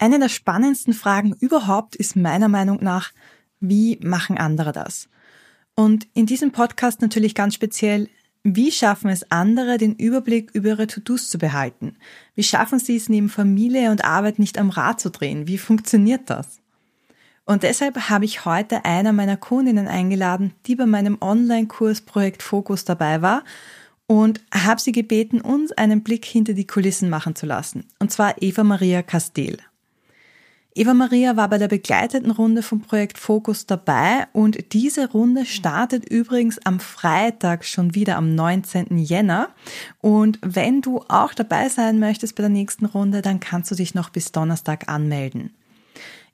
Eine der spannendsten Fragen überhaupt ist meiner Meinung nach, wie machen andere das? Und in diesem Podcast natürlich ganz speziell, wie schaffen es andere, den Überblick über ihre To-Dos zu behalten? Wie schaffen sie es, neben Familie und Arbeit nicht am Rad zu drehen? Wie funktioniert das? Und deshalb habe ich heute einer meiner Kundinnen eingeladen, die bei meinem Online-Kurs Projekt Fokus dabei war und habe sie gebeten, uns einen Blick hinter die Kulissen machen zu lassen. Und zwar Eva Maria Castell. Eva Maria war bei der begleiteten Runde vom Projekt Fokus dabei und diese Runde startet übrigens am Freitag schon wieder am 19. Jänner. Und wenn du auch dabei sein möchtest bei der nächsten Runde, dann kannst du dich noch bis Donnerstag anmelden.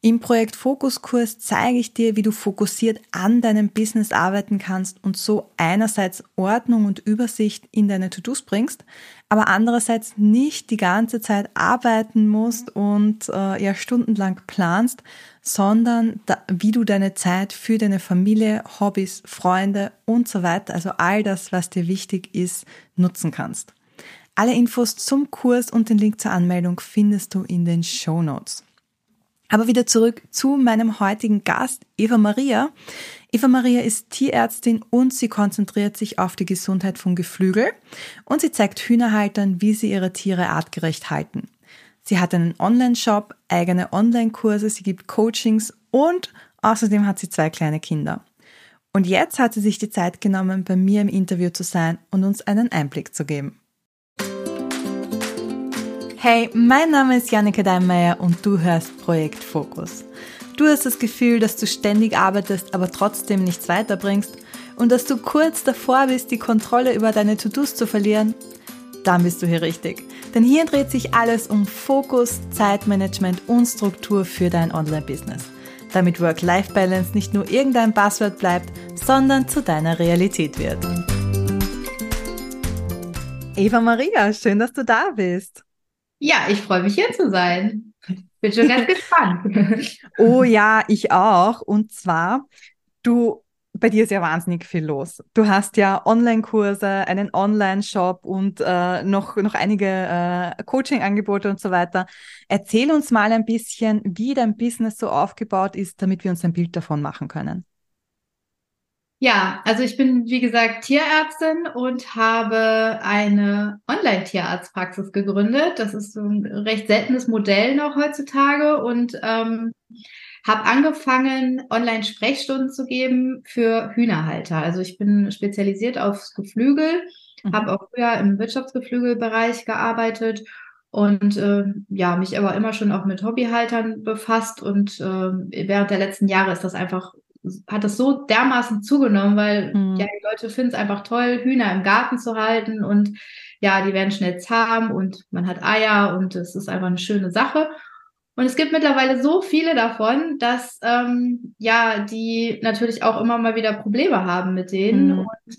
Im Projekt Fokuskurs zeige ich dir, wie du fokussiert an deinem Business arbeiten kannst und so einerseits Ordnung und Übersicht in deine To-Dos bringst, aber andererseits nicht die ganze Zeit arbeiten musst und äh, ja stundenlang planst, sondern da, wie du deine Zeit für deine Familie, Hobbys, Freunde und so weiter, also all das, was dir wichtig ist, nutzen kannst. Alle Infos zum Kurs und den Link zur Anmeldung findest du in den Show Notes. Aber wieder zurück zu meinem heutigen Gast, Eva Maria. Eva Maria ist Tierärztin und sie konzentriert sich auf die Gesundheit von Geflügel und sie zeigt Hühnerhaltern, wie sie ihre Tiere artgerecht halten. Sie hat einen Online-Shop, eigene Online-Kurse, sie gibt Coachings und außerdem hat sie zwei kleine Kinder. Und jetzt hat sie sich die Zeit genommen, bei mir im Interview zu sein und uns einen Einblick zu geben. Hey, mein Name ist Janneke Deinmeier und du hörst Projekt Fokus. Du hast das Gefühl, dass du ständig arbeitest, aber trotzdem nichts weiterbringst und dass du kurz davor bist, die Kontrolle über deine To-Dos zu verlieren? Dann bist du hier richtig. Denn hier dreht sich alles um Fokus, Zeitmanagement und Struktur für dein Online-Business. Damit Work-Life-Balance nicht nur irgendein Passwort bleibt, sondern zu deiner Realität wird. Eva Maria, schön, dass du da bist. Ja, ich freue mich hier zu sein. Bin schon ganz gespannt. Oh ja, ich auch. Und zwar, du, bei dir ist ja wahnsinnig viel los. Du hast ja Online-Kurse, einen Online-Shop und äh, noch, noch einige äh, Coaching-Angebote und so weiter. Erzähl uns mal ein bisschen, wie dein Business so aufgebaut ist, damit wir uns ein Bild davon machen können. Ja, also ich bin, wie gesagt, Tierärztin und habe eine Online-Tierarztpraxis gegründet. Das ist so ein recht seltenes Modell noch heutzutage und ähm, habe angefangen, Online-Sprechstunden zu geben für Hühnerhalter. Also ich bin spezialisiert aufs Geflügel, mhm. habe auch früher im Wirtschaftsgeflügelbereich gearbeitet und äh, ja, mich aber immer schon auch mit Hobbyhaltern befasst und äh, während der letzten Jahre ist das einfach hat das so dermaßen zugenommen, weil mhm. ja, die Leute finden es einfach toll, Hühner im Garten zu halten und ja, die werden schnell zahm und man hat Eier und es ist einfach eine schöne Sache. Und es gibt mittlerweile so viele davon, dass ähm, ja, die natürlich auch immer mal wieder Probleme haben mit denen. Mhm. Und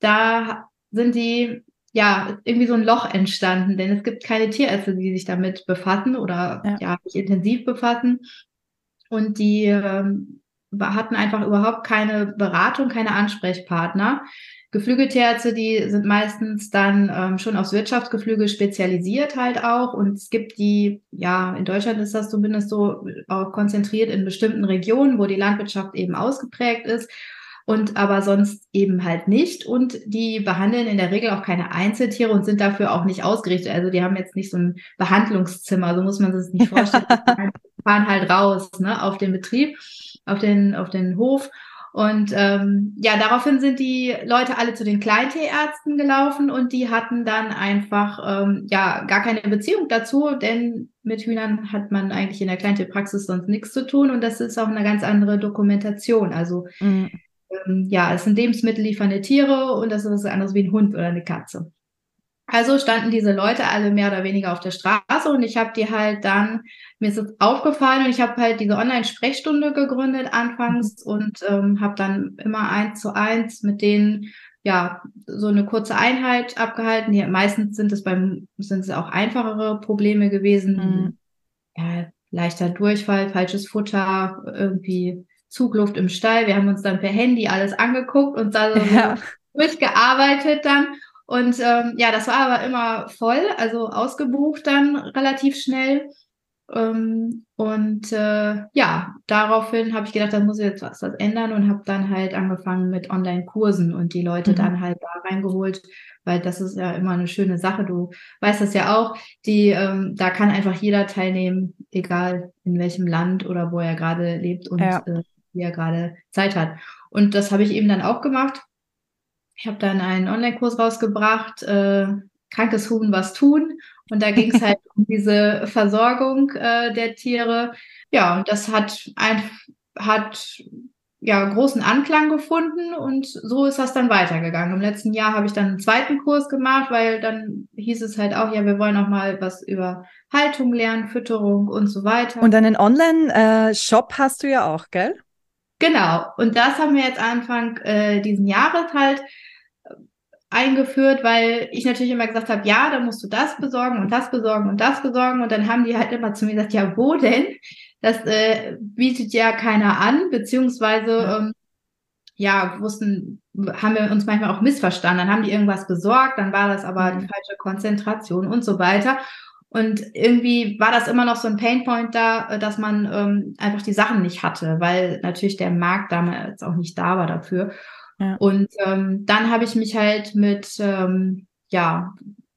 da sind die ja irgendwie so ein Loch entstanden, denn es gibt keine Tierärzte, die sich damit befassen oder ja, ja sich intensiv befassen. Und die ähm, hatten einfach überhaupt keine Beratung, keine Ansprechpartner. Geflügeltierärzte, die sind meistens dann ähm, schon aufs Wirtschaftsgeflügel spezialisiert halt auch. Und es gibt die, ja, in Deutschland ist das zumindest so auch konzentriert in bestimmten Regionen, wo die Landwirtschaft eben ausgeprägt ist und aber sonst eben halt nicht. Und die behandeln in der Regel auch keine Einzeltiere und sind dafür auch nicht ausgerichtet. Also die haben jetzt nicht so ein Behandlungszimmer, so muss man sich das nicht vorstellen. die fahren halt raus ne, auf den Betrieb auf den, auf den Hof. Und ähm, ja, daraufhin sind die Leute alle zu den Kleintierärzten gelaufen und die hatten dann einfach ähm, ja gar keine Beziehung dazu, denn mit Hühnern hat man eigentlich in der Kleintierpraxis sonst nichts zu tun und das ist auch eine ganz andere Dokumentation. Also mhm. ähm, ja, es sind lebensmittelliefernde Tiere und das ist was anderes wie ein Hund oder eine Katze. Also standen diese Leute alle mehr oder weniger auf der Straße und ich habe die halt dann, mir ist es aufgefallen und ich habe halt diese Online-Sprechstunde gegründet anfangs mhm. und ähm, habe dann immer eins zu eins mit denen ja so eine kurze Einheit abgehalten. Die, meistens sind es beim sind es auch einfachere Probleme gewesen, mhm. ja, leichter Durchfall, falsches Futter, irgendwie Zugluft im Stall. Wir haben uns dann per Handy alles angeguckt und da so ja. durchgearbeitet dann und ähm, ja, das war aber immer voll, also ausgebucht dann relativ schnell. Ähm, und äh, ja, daraufhin habe ich gedacht, da muss ich jetzt was, was ändern und habe dann halt angefangen mit Online-Kursen und die Leute mhm. dann halt da reingeholt, weil das ist ja immer eine schöne Sache. Du weißt das ja auch, die, ähm, da kann einfach jeder teilnehmen, egal in welchem Land oder wo er gerade lebt und ja. äh, wie er gerade Zeit hat. Und das habe ich eben dann auch gemacht. Ich habe dann einen Online-Kurs rausgebracht, äh, krankes Huhn was tun. Und da ging es halt um diese Versorgung äh, der Tiere. Ja, und das hat ein, hat ja großen Anklang gefunden und so ist das dann weitergegangen. Im letzten Jahr habe ich dann einen zweiten Kurs gemacht, weil dann hieß es halt auch, ja, wir wollen auch mal was über Haltung lernen, Fütterung und so weiter. Und einen Online-Shop hast du ja auch, gell? Genau. Und das haben wir jetzt Anfang äh, diesen Jahres halt eingeführt, weil ich natürlich immer gesagt habe, ja, da musst du das besorgen und das besorgen und das besorgen. Und dann haben die halt immer zu mir gesagt, ja, wo denn? Das äh, bietet ja keiner an, beziehungsweise ja. Ähm, ja, wussten, haben wir uns manchmal auch missverstanden. Dann haben die irgendwas besorgt, dann war das aber mhm. die falsche Konzentration und so weiter. Und irgendwie war das immer noch so ein Painpoint da, äh, dass man ähm, einfach die Sachen nicht hatte, weil natürlich der Markt damals auch nicht da war dafür. Und ähm, dann habe ich mich halt mit ähm, ja,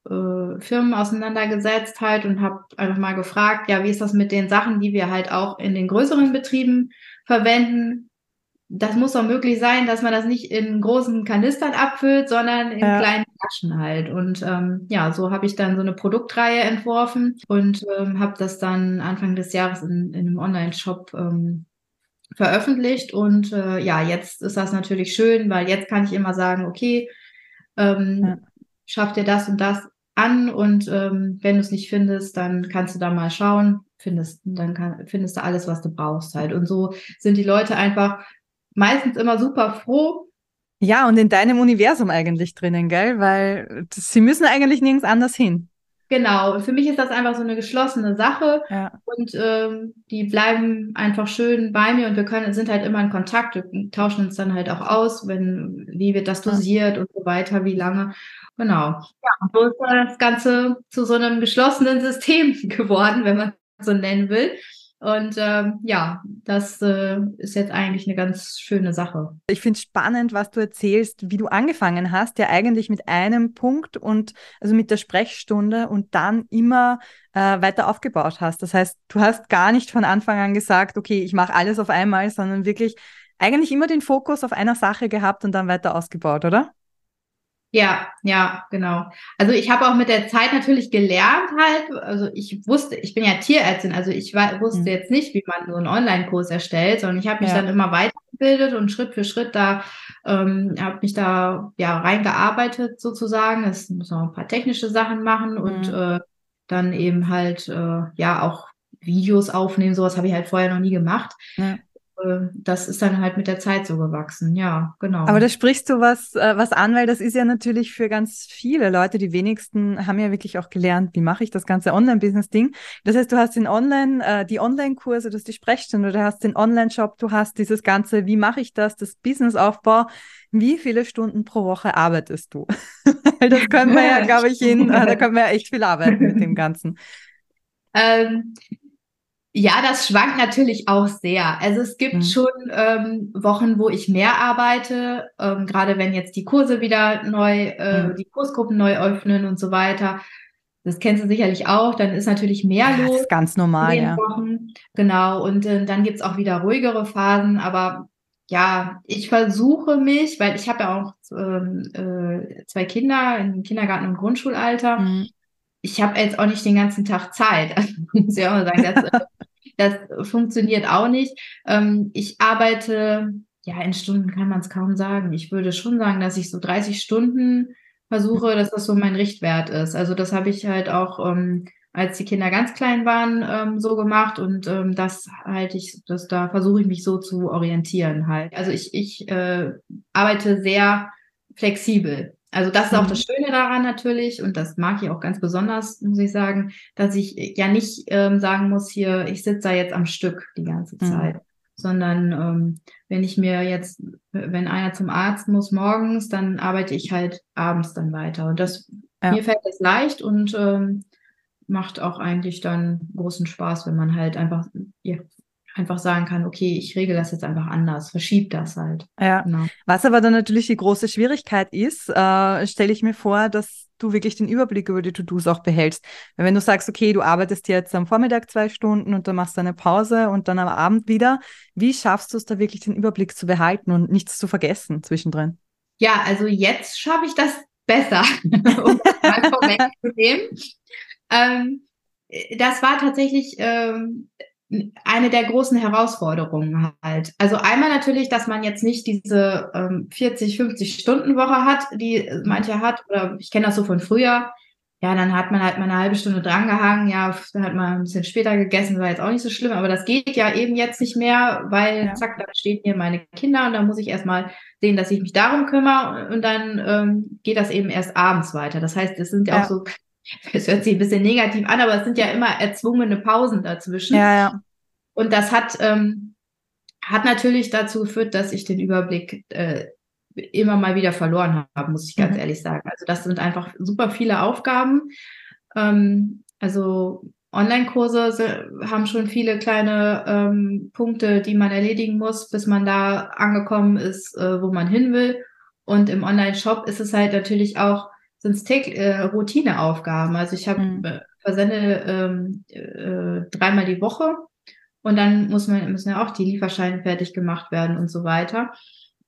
äh, Firmen auseinandergesetzt halt und habe einfach mal gefragt, ja, wie ist das mit den Sachen, die wir halt auch in den größeren Betrieben verwenden? Das muss doch möglich sein, dass man das nicht in großen Kanistern abfüllt, sondern in ja. kleinen Taschen halt. Und ähm, ja, so habe ich dann so eine Produktreihe entworfen und ähm, habe das dann Anfang des Jahres in, in einem Online-Shop ähm, veröffentlicht und äh, ja, jetzt ist das natürlich schön, weil jetzt kann ich immer sagen, okay, ähm, ja. schaff dir das und das an und ähm, wenn du es nicht findest, dann kannst du da mal schauen, findest, dann kann, findest du alles, was du brauchst halt. Und so sind die Leute einfach meistens immer super froh. Ja, und in deinem Universum eigentlich drinnen, gell? Weil sie müssen eigentlich nirgends anders hin. Genau, für mich ist das einfach so eine geschlossene Sache ja. und ähm, die bleiben einfach schön bei mir und wir können sind halt immer in Kontakt, wir tauschen uns dann halt auch aus, wenn wie wird das dosiert und so weiter, wie lange. Genau. Ja, so ist das Ganze zu so einem geschlossenen System geworden, wenn man so nennen will. Und ähm, ja, das äh, ist jetzt eigentlich eine ganz schöne Sache. Ich finde es spannend, was du erzählst, wie du angefangen hast, ja eigentlich mit einem Punkt und also mit der Sprechstunde und dann immer äh, weiter aufgebaut hast. Das heißt, du hast gar nicht von Anfang an gesagt, okay, ich mache alles auf einmal, sondern wirklich eigentlich immer den Fokus auf einer Sache gehabt und dann weiter ausgebaut, oder? Ja, ja, genau. Also ich habe auch mit der Zeit natürlich gelernt halt, also ich wusste, ich bin ja Tierärztin, also ich war, wusste mhm. jetzt nicht, wie man so einen Online-Kurs erstellt, sondern ich habe mich ja. dann immer weitergebildet und Schritt für Schritt da, ähm, habe mich da ja reingearbeitet sozusagen. Es muss noch ein paar technische Sachen machen mhm. und äh, dann eben halt äh, ja auch Videos aufnehmen, sowas habe ich halt vorher noch nie gemacht. Ja. Äh, das ist dann halt mit der Zeit so gewachsen. Ja, genau. Aber da sprichst du was, äh, was an, weil das ist ja natürlich für ganz viele Leute, die wenigsten haben ja wirklich auch gelernt, wie mache ich das ganze Online-Business-Ding. Das heißt, du hast den Online, äh, die Online-Kurse, du hast die Sprechstunde, du hast den Online-Shop, du hast dieses ganze, wie mache ich das, das Business-Aufbau. Wie viele Stunden pro Woche arbeitest du? das können wir ja, glaube ich, in, da können wir ja echt viel arbeiten mit dem Ganzen. Ähm, ja, das schwankt natürlich auch sehr. Also es gibt mhm. schon ähm, Wochen, wo ich mehr arbeite, ähm, gerade wenn jetzt die Kurse wieder neu, äh, mhm. die Kursgruppen neu öffnen und so weiter. Das kennst du sicherlich auch. Dann ist natürlich mehr ja, los. Das ist ganz normal, ja. Wochen. Genau. Und äh, dann gibt's auch wieder ruhigere Phasen. Aber ja, ich versuche mich, weil ich habe ja auch ähm, äh, zwei Kinder im Kindergarten und Grundschulalter. Mhm ich habe jetzt auch nicht den ganzen Tag Zeit. Also, muss ich auch mal sagen, das, das funktioniert auch nicht. Ähm, ich arbeite, ja, in Stunden kann man es kaum sagen. Ich würde schon sagen, dass ich so 30 Stunden versuche, dass das so mein Richtwert ist. Also das habe ich halt auch, ähm, als die Kinder ganz klein waren, ähm, so gemacht und ähm, das halte ich, das da versuche ich mich so zu orientieren halt. Also ich, ich äh, arbeite sehr flexibel. Also das ist auch das mhm. Schöne daran natürlich und das mag ich auch ganz besonders, muss ich sagen, dass ich ja nicht ähm, sagen muss, hier, ich sitze da jetzt am Stück die ganze mhm. Zeit, mhm. sondern ähm, wenn ich mir jetzt, wenn einer zum Arzt muss morgens, dann arbeite ich halt abends dann weiter und das, ja. mir fällt das leicht und ähm, macht auch eigentlich dann großen Spaß, wenn man halt einfach, ja, einfach sagen kann, okay, ich regel das jetzt einfach anders, verschieb das halt. Ja. Genau. Was aber dann natürlich die große Schwierigkeit ist, äh, stelle ich mir vor, dass du wirklich den Überblick über die To-Dos auch behältst. Weil wenn du sagst, okay, du arbeitest jetzt am Vormittag zwei Stunden und dann machst du eine Pause und dann am Abend wieder, wie schaffst du es da wirklich den Überblick zu behalten und nichts zu vergessen zwischendrin? Ja, also jetzt schaffe ich das besser, um das mal vorwegzunehmen. Ähm, das war tatsächlich ähm, eine der großen Herausforderungen halt. Also einmal natürlich, dass man jetzt nicht diese ähm, 40, 50 Stunden Woche hat, die manche hat, oder ich kenne das so von früher. Ja, dann hat man halt mal eine halbe Stunde drangehangen, ja, dann hat man ein bisschen später gegessen, war jetzt auch nicht so schlimm, aber das geht ja eben jetzt nicht mehr, weil ja. zack, da stehen hier meine Kinder und dann muss ich erstmal sehen, dass ich mich darum kümmere und dann ähm, geht das eben erst abends weiter. Das heißt, es sind ja, ja auch so es hört sich ein bisschen negativ an, aber es sind ja immer erzwungene Pausen dazwischen. Ja, ja. Und das hat, ähm, hat natürlich dazu geführt, dass ich den Überblick äh, immer mal wieder verloren habe, muss ich ganz mhm. ehrlich sagen. Also das sind einfach super viele Aufgaben. Ähm, also Online-Kurse haben schon viele kleine ähm, Punkte, die man erledigen muss, bis man da angekommen ist, äh, wo man hin will. Und im Online-Shop ist es halt natürlich auch sind es äh, Routineaufgaben. Also ich habe mhm. äh, versende ähm, äh, dreimal die Woche und dann muss man, müssen ja auch die Lieferscheine fertig gemacht werden und so weiter.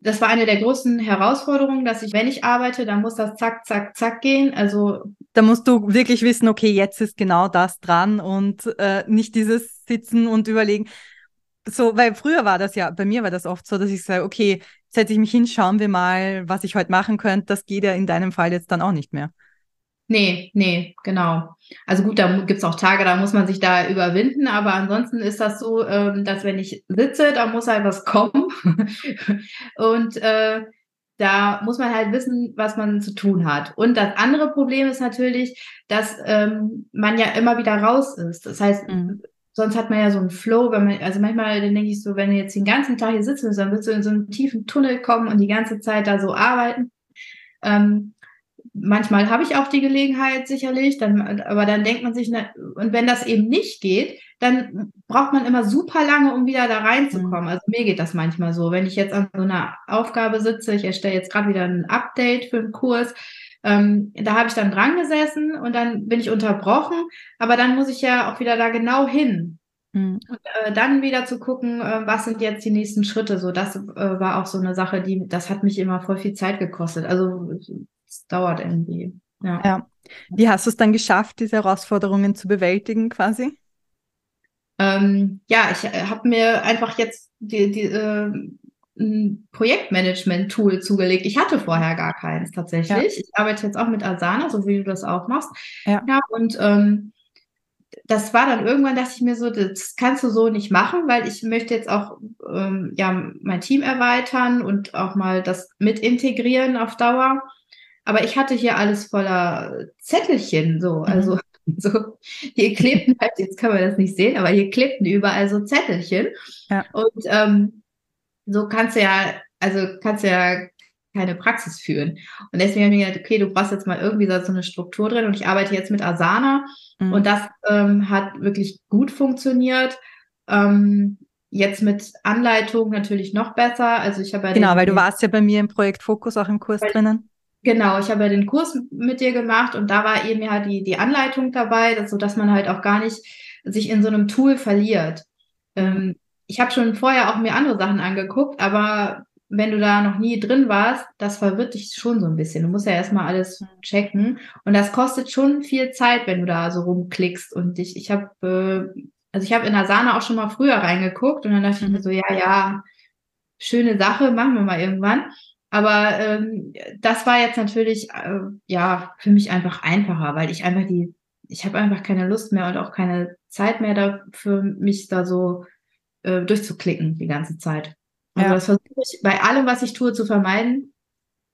Das war eine der größten Herausforderungen, dass ich, wenn ich arbeite, dann muss das zack, zack, zack gehen. Also da musst du wirklich wissen, okay, jetzt ist genau das dran und äh, nicht dieses Sitzen und überlegen. So, weil früher war das ja, bei mir war das oft so, dass ich sage, okay, setze ich mich hin, schauen wir mal, was ich heute machen könnte. Das geht ja in deinem Fall jetzt dann auch nicht mehr. Nee, nee, genau. Also gut, da gibt's auch Tage, da muss man sich da überwinden, aber ansonsten ist das so, ähm, dass wenn ich sitze, da muss halt was kommen. Und äh, da muss man halt wissen, was man zu tun hat. Und das andere Problem ist natürlich, dass ähm, man ja immer wieder raus ist. Das heißt, mhm sonst hat man ja so einen Flow, wenn man, also manchmal dann denke ich so, wenn du jetzt den ganzen Tag hier sitzen willst, dann willst du in so einen tiefen Tunnel kommen und die ganze Zeit da so arbeiten. Ähm, manchmal habe ich auch die Gelegenheit sicherlich, dann, aber dann denkt man sich, na, und wenn das eben nicht geht, dann braucht man immer super lange, um wieder da reinzukommen. Mhm. Also mir geht das manchmal so. Wenn ich jetzt an so einer Aufgabe sitze, ich erstelle jetzt gerade wieder ein Update für einen Kurs, ähm, da habe ich dann dran gesessen und dann bin ich unterbrochen, aber dann muss ich ja auch wieder da genau hin. Mhm. Und äh, dann wieder zu gucken, äh, was sind jetzt die nächsten Schritte. So, das äh, war auch so eine Sache, die, das hat mich immer voll viel Zeit gekostet. Also es dauert irgendwie. Ja. ja. Wie hast du es dann geschafft, diese Herausforderungen zu bewältigen, quasi? Ähm, ja, ich äh, habe mir einfach jetzt die, die, äh, ein Projektmanagement-Tool zugelegt. Ich hatte vorher gar keins tatsächlich. Ja. Ich arbeite jetzt auch mit Asana, so wie du das auch machst. Ja. ja und ähm, das war dann irgendwann, dachte ich mir so, das kannst du so nicht machen, weil ich möchte jetzt auch ähm, ja mein Team erweitern und auch mal das mit integrieren auf Dauer. Aber ich hatte hier alles voller Zettelchen, so, mhm. also so, hier klebten halt, jetzt kann man das nicht sehen, aber hier klebten überall so Zettelchen. Ja. Und ähm, so kannst du ja, also kannst du ja keine Praxis führen. Und deswegen habe ich mir gedacht, okay, du brauchst jetzt mal irgendwie so eine Struktur drin und ich arbeite jetzt mit Asana mhm. und das ähm, hat wirklich gut funktioniert. Ähm, jetzt mit Anleitung natürlich noch besser. Also ich habe ja Genau, weil du warst ja bei mir im Projekt Fokus auch im Kurs weil, drinnen. Genau, ich habe ja den Kurs mit dir gemacht und da war eben ja die, die Anleitung dabei, so dass man halt auch gar nicht sich in so einem Tool verliert. Ähm, ich habe schon vorher auch mir andere Sachen angeguckt, aber wenn du da noch nie drin warst, das verwirrt dich schon so ein bisschen. Du musst ja erstmal alles checken. Und das kostet schon viel Zeit, wenn du da so rumklickst. Und ich, ich habe, äh, also ich habe in Asana auch schon mal früher reingeguckt und dann dachte ich mir mhm. so, ja, ja, schöne Sache, machen wir mal irgendwann. Aber ähm, das war jetzt natürlich äh, ja für mich einfach einfacher, weil ich einfach die, ich habe einfach keine Lust mehr und auch keine Zeit mehr dafür, mich da so äh, durchzuklicken die ganze Zeit. Also ja. das versuche ich bei allem, was ich tue, zu vermeiden.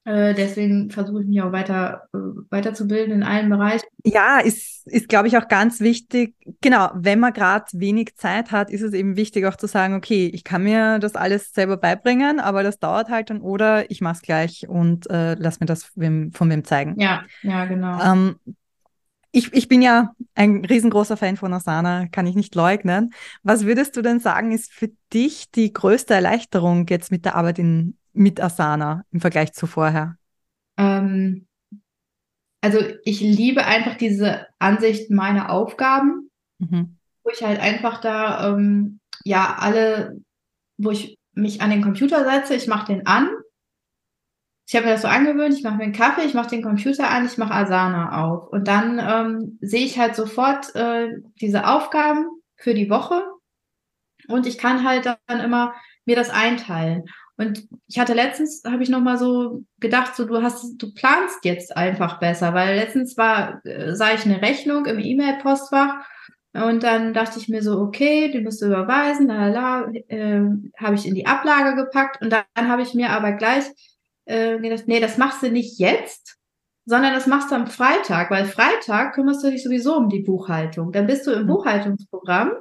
Äh, deswegen versuche ich mich auch weiter äh, weiterzubilden in allen Bereichen. Ja, ist, ist glaube ich, auch ganz wichtig. Genau, wenn man gerade wenig Zeit hat, ist es eben wichtig auch zu sagen, okay, ich kann mir das alles selber beibringen, aber das dauert halt dann oder ich mache es gleich und äh, lass mir das wem, von wem zeigen. Ja, ja, genau. Ähm, Ich, ich bin ja ein riesengroßer Fan von Asana, kann ich nicht leugnen. Was würdest du denn sagen, ist für dich die größte Erleichterung jetzt mit der Arbeit in, mit Asana im Vergleich zu vorher? Ähm, also ich liebe einfach diese Ansicht meiner Aufgaben, mhm. wo ich halt einfach da ähm, ja alle, wo ich mich an den Computer setze, ich mache den an. Ich habe mir das so angewöhnt, ich mache mir einen Kaffee, ich mache den Computer an, ich mache Asana auf. Und dann ähm, sehe ich halt sofort äh, diese Aufgaben für die Woche und ich kann halt dann immer mir das einteilen. Und ich hatte letztens, habe ich noch mal so gedacht, so du hast, du planst jetzt einfach besser, weil letztens war, äh, sah ich eine Rechnung im E-Mail-Postfach und dann dachte ich mir so, okay, die musst du überweisen, la la, äh, habe ich in die Ablage gepackt und dann, dann habe ich mir aber gleich äh, gedacht, nee, das machst du nicht jetzt, sondern das machst du am Freitag, weil Freitag kümmerst du dich sowieso um die Buchhaltung. Dann bist du im mhm. Buchhaltungsprogramm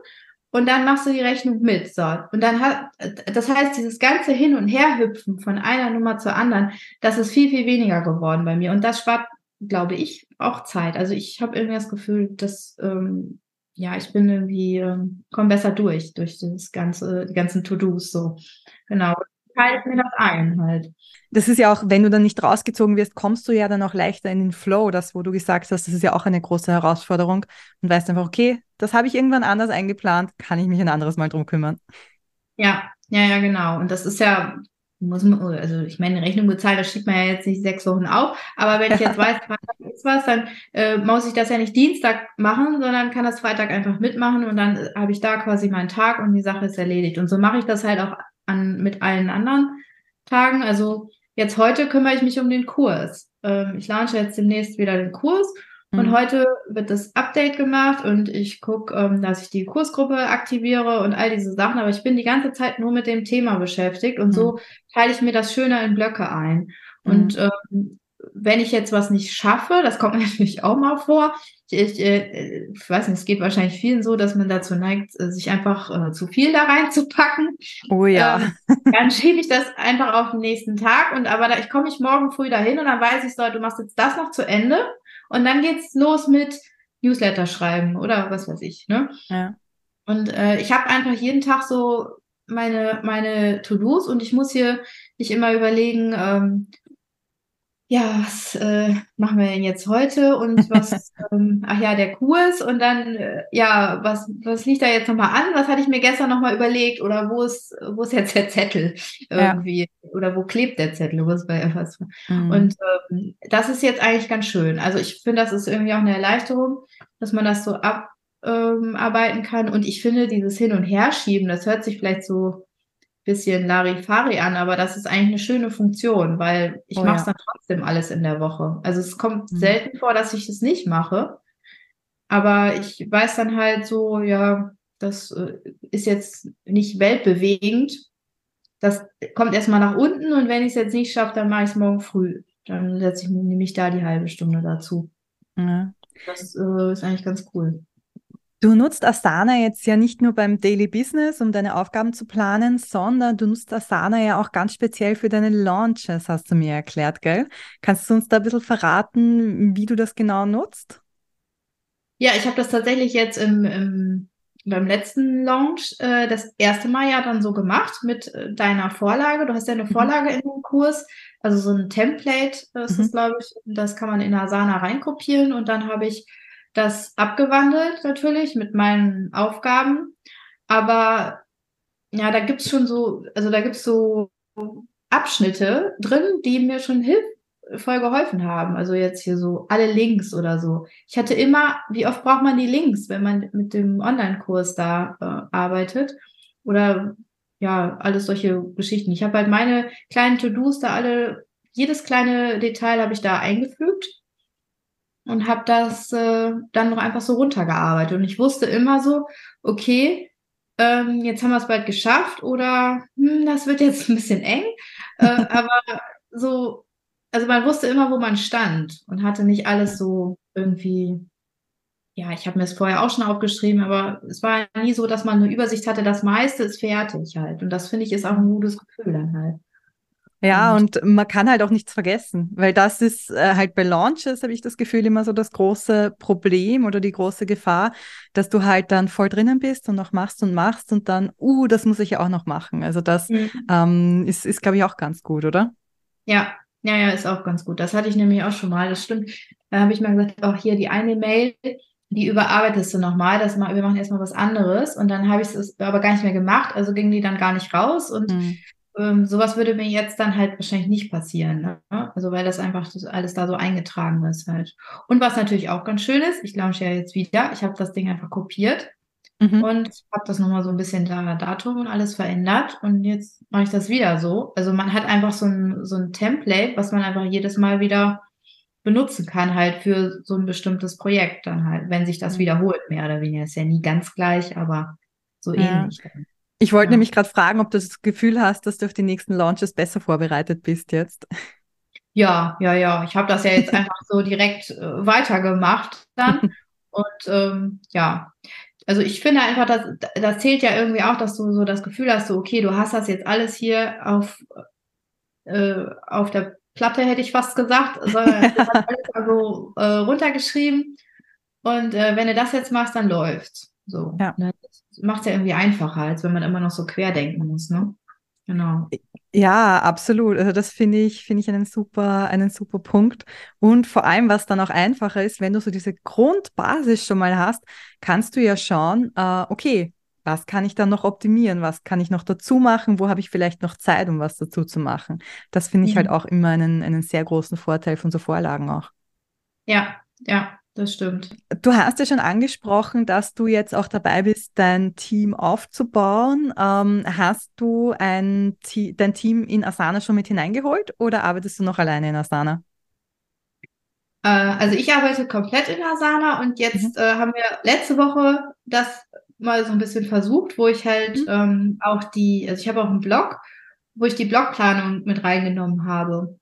und dann machst du die Rechnung mit. So. Und dann hat, das heißt, dieses ganze Hin- und Herhüpfen von einer Nummer zur anderen, das ist viel, viel weniger geworden bei mir. Und das spart, glaube ich, auch Zeit. Also ich habe irgendwie das Gefühl, dass ähm, ja, ich bin irgendwie, ähm, komme besser durch, durch das ganze, die ganzen To-Dos so. Genau. Teilt mir das ein halt. Das ist ja auch, wenn du dann nicht rausgezogen wirst, kommst du ja dann auch leichter in den Flow, das, wo du gesagt hast, das ist ja auch eine große Herausforderung und weißt einfach, okay, das habe ich irgendwann anders eingeplant, kann ich mich ein anderes Mal drum kümmern. Ja, ja, ja, genau. Und das ist ja, muss man, also ich meine, Rechnung bezahlt, das schiebt man ja jetzt nicht sechs Wochen auf. Aber wenn ich jetzt weiß, Freitag ist was, dann äh, muss ich das ja nicht Dienstag machen, sondern kann das Freitag einfach mitmachen und dann äh, habe ich da quasi meinen Tag und die Sache ist erledigt. Und so mache ich das halt auch an, mit allen anderen Tagen. Also jetzt heute kümmere ich mich um den Kurs. Ähm, ich launche jetzt demnächst wieder den Kurs und mhm. heute wird das Update gemacht und ich gucke, ähm, dass ich die Kursgruppe aktiviere und all diese Sachen. Aber ich bin die ganze Zeit nur mit dem Thema beschäftigt und mhm. so teile ich mir das schöner in Blöcke ein. Mhm. Und ähm, wenn ich jetzt was nicht schaffe, das kommt natürlich auch mal vor. Ich, ich, äh, ich weiß nicht, es geht wahrscheinlich vielen so, dass man dazu neigt, äh, sich einfach äh, zu viel da reinzupacken. Oh ja. Ähm, dann schiebe ich das einfach auf den nächsten Tag und aber da, ich komme ich morgen früh dahin und dann weiß ich so, du machst jetzt das noch zu Ende und dann geht's los mit Newsletter schreiben oder was weiß ich. Ne? Ja. Und äh, ich habe einfach jeden Tag so meine, meine To-Dos und ich muss hier nicht immer überlegen, ähm, ja, was äh, machen wir denn jetzt heute und was, ähm, ach ja, der Kurs und dann, äh, ja, was, was liegt da jetzt nochmal an? Was hatte ich mir gestern nochmal überlegt oder wo ist, wo ist jetzt der Zettel irgendwie ja. oder wo klebt der Zettel? Wo ist bei was? Mhm. Und ähm, das ist jetzt eigentlich ganz schön. Also ich finde, das ist irgendwie auch eine Erleichterung, dass man das so abarbeiten ähm, kann und ich finde dieses Hin- und Herschieben, das hört sich vielleicht so bisschen Larifari an, aber das ist eigentlich eine schöne Funktion, weil ich oh, mache es ja. dann trotzdem alles in der Woche. Also es kommt mhm. selten vor, dass ich es nicht mache, aber ich weiß dann halt so, ja, das äh, ist jetzt nicht weltbewegend. Das kommt erstmal nach unten und wenn ich es jetzt nicht schaffe, dann mache ich es morgen früh. Dann setze ich mir nämlich da die halbe Stunde dazu. Ja. Das äh, ist eigentlich ganz cool. Du nutzt Asana jetzt ja nicht nur beim Daily Business, um deine Aufgaben zu planen, sondern du nutzt Asana ja auch ganz speziell für deine Launches, hast du mir erklärt, gell? Kannst du uns da ein bisschen verraten, wie du das genau nutzt? Ja, ich habe das tatsächlich jetzt im, im, beim letzten Launch äh, das erste Mal ja dann so gemacht mit äh, deiner Vorlage. Du hast ja eine mhm. Vorlage in dem Kurs, also so ein Template äh, ist mhm. das, glaube ich. Das kann man in Asana reinkopieren und dann habe ich das abgewandelt natürlich mit meinen Aufgaben. Aber ja, da gibt's schon so, also da gibt's so Abschnitte drin, die mir schon hilf voll geholfen haben. Also jetzt hier so alle Links oder so. Ich hatte immer, wie oft braucht man die Links, wenn man mit dem Online-Kurs da äh, arbeitet? Oder ja, alles solche Geschichten. Ich habe halt meine kleinen To-Dos da alle, jedes kleine Detail habe ich da eingefügt und habe das äh, dann noch einfach so runtergearbeitet. Und ich wusste immer so, okay, ähm, jetzt haben wir es bald geschafft oder hm, das wird jetzt ein bisschen eng. Äh, aber so, also man wusste immer, wo man stand und hatte nicht alles so irgendwie, ja, ich habe mir es vorher auch schon aufgeschrieben, aber es war nie so, dass man eine Übersicht hatte, das meiste ist fertig halt. Und das finde ich ist auch ein gutes Gefühl dann halt. Ja, und, man kann halt auch nichts vergessen, weil das ist äh, halt bei Launches, habe ich das Gefühl, immer so das große Problem oder die große Gefahr, dass du halt dann voll drinnen bist und noch machst und machst und dann, uh, das muss ich ja auch noch machen. Also das mhm. ähm, ist, ist glaube ich, auch ganz gut, oder? Ja, ja, ja, ist auch ganz gut. Das hatte ich nämlich auch schon mal, das stimmt. Da habe ich mal gesagt, auch hier die eine Mail, die überarbeitest du nochmal, dass wir machen erstmal was anderes und dann habe ich es aber gar nicht mehr gemacht, also ging die dann gar nicht raus und mhm ähm, sowas würde mir jetzt dann halt wahrscheinlich nicht passieren. Ne? Also weil das einfach das alles da so eingetragen ist halt. Und was natürlich auch ganz schön ist, ich launche ja jetzt wieder, ich habe das Ding einfach kopiert mhm. und habe das nochmal so ein bisschen da Datum und alles verändert und jetzt mache ich das wieder so. Also man hat einfach so ein, so ein Template, was man einfach jedes Mal wieder benutzen kann halt für so ein bestimmtes Projekt dann halt, wenn sich das mhm. wiederholt, mehr oder weniger. Ist ja nie ganz gleich, aber so ja. ähnlich. Dann. Ich wollte ja. nämlich gerade fragen, ob du das Gefühl hast, dass du auf die nächsten Launches besser vorbereitet bist jetzt. Ja, ja, ja. Ich habe das ja jetzt einfach so direkt äh, weitergemacht dann. Und ähm, ja, also ich finde einfach, dass das zählt ja irgendwie auch, dass du so das Gefühl hast, so okay, du hast das jetzt alles hier auf, äh, auf der Platte, hätte ich fast gesagt, also, alles also äh, runtergeschrieben. Und äh, wenn du das jetzt machst, dann läuft's. So. Ja. Ne? Macht es ja irgendwie einfacher, als wenn man immer noch so querdenken muss, ne? Genau. Ja, absolut. Also das finde ich, finde ich einen super, einen super Punkt. Und vor allem, was dann auch einfacher ist, wenn du so diese Grundbasis schon mal hast, kannst du ja schauen, äh, okay, was kann ich dann noch optimieren? Was kann ich noch dazu machen? Wo habe ich vielleicht noch Zeit, um was dazu zu machen? Das finde ich halt mhm. halt auch immer einen, einen sehr großen Vorteil von so Vorlagen auch. Ja, ja, das stimmt. Du hast ja schon angesprochen, dass du jetzt auch dabei bist, dein Team aufzubauen. Ähm, hast du ein dein Team in Asana schon mit hineingeholt oder arbeitest du noch alleine in Asana? Äh, also ich arbeite komplett in Asana und jetzt mhm. äh, haben wir letzte Woche das mal so ein bisschen versucht, wo ich halt mhm. ähm, auch die, also ich habe auch einen Blog, wo ich die Blogplanung mit reingenommen habe.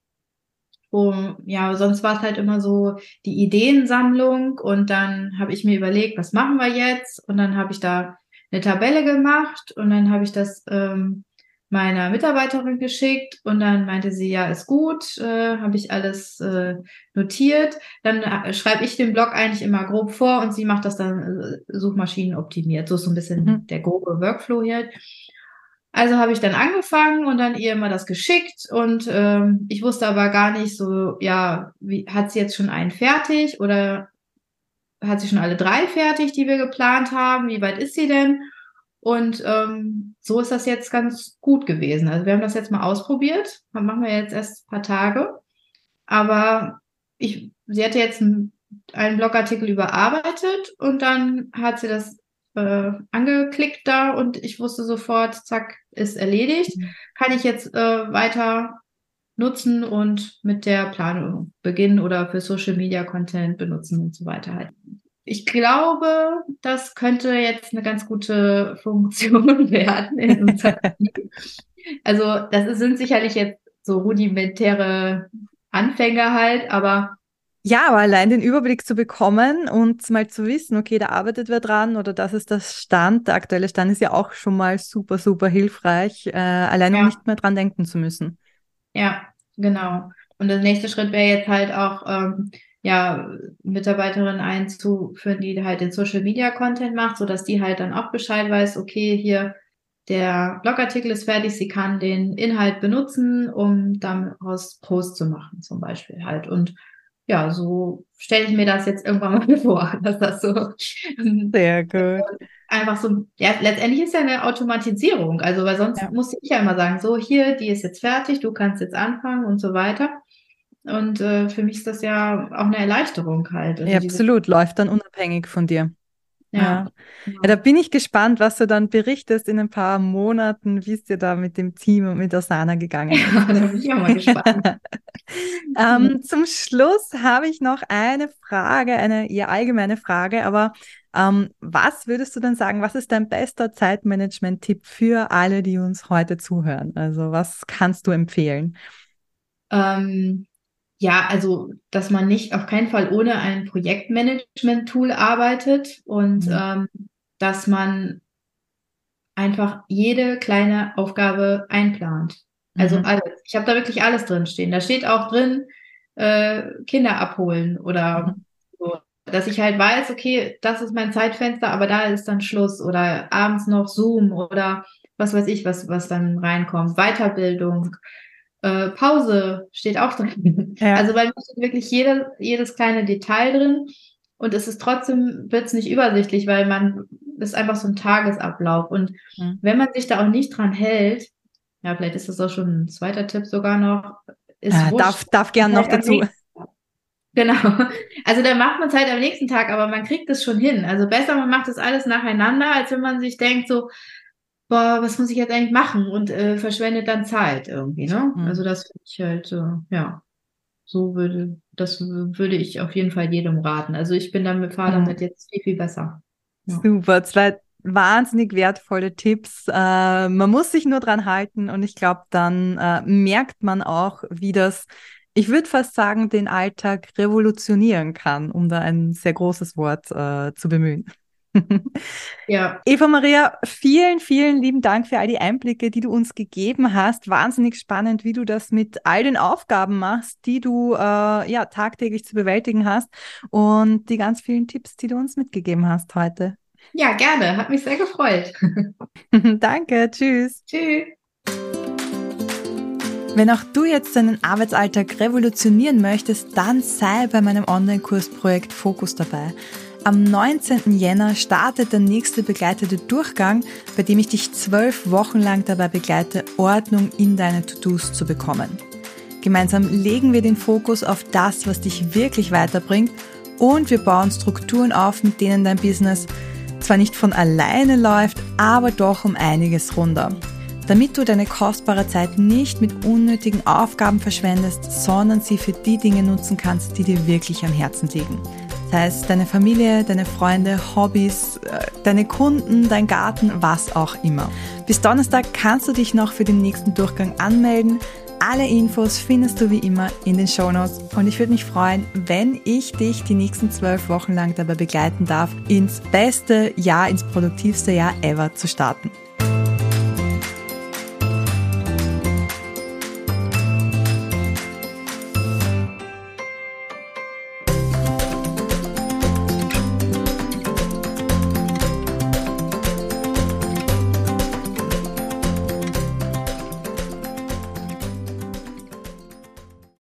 Wo, ja, sonst war es halt immer so die Ideensammlung und dann habe ich mir überlegt, was machen wir jetzt? Und dann habe ich da eine Tabelle gemacht und dann habe ich das ähm, meiner Mitarbeiterin geschickt und dann meinte sie, ja, ist gut, äh, habe ich alles äh, notiert. Dann äh, schreibe ich den Blog eigentlich immer grob vor und sie macht das dann äh, Suchmaschinen optimiert. So ist so ein bisschen mhm. der grobe Workflow hier. Also habe ich dann angefangen und dann ihr immer das geschickt und ähm, ich wusste aber gar nicht so, ja, wie, hat sie jetzt schon einen fertig oder hat sie schon alle drei fertig, die wir geplant haben? Wie weit ist sie denn? Und ähm, so ist das jetzt ganz gut gewesen. Also wir haben das jetzt mal ausprobiert. Das machen wir jetzt erst ein paar Tage. Aber ich, sie hatte jetzt einen, einen Blogartikel überarbeitet und dann hat sie das äh, angeklickt da und ich wusste sofort, zack, ist erledigt. Mhm. Kann ich jetzt äh, weiter nutzen und mit der Planung beginnen oder für Social Media Content benutzen und so weiter halt. Ich glaube, das könnte jetzt eine ganz gute Funktion werden. also das sind sicherlich jetzt so rudimentäre Anfänge halt, aber ja, aber allein den Überblick zu bekommen und mal zu wissen, okay, da arbeitet wer dran oder das ist das Stand, der aktuelle Stand ist ja auch schon mal super, super hilfreich, äh, allein ja. um nicht mehr dran denken zu müssen. Ja, genau. Und der nächste Schritt wäre jetzt halt auch, ähm, ja, Mitarbeiterinnen einzuführen, die halt den Social Media Content macht, so dass die halt dann auch Bescheid weiß, okay, hier der Blogartikel ist fertig, sie kann den Inhalt benutzen, um daraus Post zu machen, zum Beispiel halt. Und ja, so stelle ich mir das jetzt irgendwann mal vor, dass das so sehr gut. Einfach so, ja, letztendlich ist ja eine Automatisierung. Also, weil sonst ja. musste ich ja immer sagen, so hier, die ist jetzt fertig, du kannst jetzt anfangen und so weiter. Und äh, für mich ist das ja auch eine Erleichterung halt. Also ja, absolut, läuft dann unabhängig von dir. Ja. ja. ja. da bin ich gespannt, was du dann berichtest in ein paar Monaten, wie es dir da mit dem Team und mit Asana gegangen ist. Ja, da bin ich auch mal gespannt. ähm, zum Schluss habe ich noch eine Frage, eine eher allgemeine Frage, aber ähm, was würdest du denn sagen, was ist dein bester Zeitmanagement-Tipp für alle, die uns heute zuhören? Also was kannst du empfehlen? Ähm, ja, also, dass man nicht auf keinen Fall ohne ein Projektmanagement-Tool arbeitet und mhm. ähm, dass man einfach jede kleine Aufgabe einplant. Also mhm. alles. Ich habe da wirklich alles drin stehen. Da steht auch drin, äh, Kinder abholen oder mhm. so. Dass ich halt weiß, okay, das ist mein Zeitfenster, aber da ist dann Schluss oder abends noch Zoom oder was weiß ich, was, was dann reinkommt. Weiterbildung, äh, Pause steht auch drin. Ja. Also bei mir steht wirklich jede, jedes kleine Detail drin. Und es ist trotzdem, wird es nicht übersichtlich, weil man, ist einfach so ein Tagesablauf. Und mhm. wenn man sich da auch nicht dran hält, ja, vielleicht ist das auch schon ein zweiter Tipp sogar noch. Ist ja, darf, darf gern noch halt dazu. Genau. Also dann macht man es halt am nächsten Tag, aber man kriegt es schon hin. Also besser, man macht das alles nacheinander, als wenn man sich denkt, so, boah, was muss ich jetzt eigentlich machen und äh, verschwendet dann Zeit irgendwie, ne? Mhm. Also das finde ich halt, äh, ja, so würde, das würde ich auf jeden Fall jedem raten. Also ich bin damit, fahre mhm. damit jetzt viel, viel besser. Ja. Super, zwei wahnsinnig wertvolle Tipps. Äh, man muss sich nur dran halten und ich glaube, dann äh, merkt man auch, wie das, ich würde fast sagen, den Alltag revolutionieren kann, um da ein sehr großes Wort äh, zu bemühen. Ja. Eva Maria, vielen, vielen lieben Dank für all die Einblicke, die du uns gegeben hast. Wahnsinnig spannend, wie du das mit all den Aufgaben machst, die du äh, ja tagtäglich zu bewältigen hast und die ganz vielen Tipps, die du uns mitgegeben hast heute. Ja, gerne. Hat mich sehr gefreut. Danke. Tschüss. Tschüss. Wenn auch du jetzt deinen Arbeitsalltag revolutionieren möchtest, dann sei bei meinem Online-Kursprojekt Fokus dabei. Am 19. Jänner startet der nächste begleitete Durchgang, bei dem ich dich zwölf Wochen lang dabei begleite, Ordnung in deine To-Dos zu bekommen. Gemeinsam legen wir den Fokus auf das, was dich wirklich weiterbringt und wir bauen Strukturen auf, mit denen dein Business zwar nicht von alleine läuft, aber doch um einiges runder. Damit du deine kostbare Zeit nicht mit unnötigen Aufgaben verschwendest, sondern sie für die Dinge nutzen kannst, die dir wirklich am Herzen liegen. Sei es deine Familie, deine Freunde, Hobbys, äh, deine Kunden, dein Garten, was auch immer. Bis Donnerstag kannst du dich noch für den nächsten Durchgang anmelden. Alle Infos findest du wie immer in den Show Notes und ich würde mich freuen, wenn ich dich die nächsten zwölf Wochen lang dabei begleiten darf, ins beste Jahr, ins produktivste Jahr ever zu starten.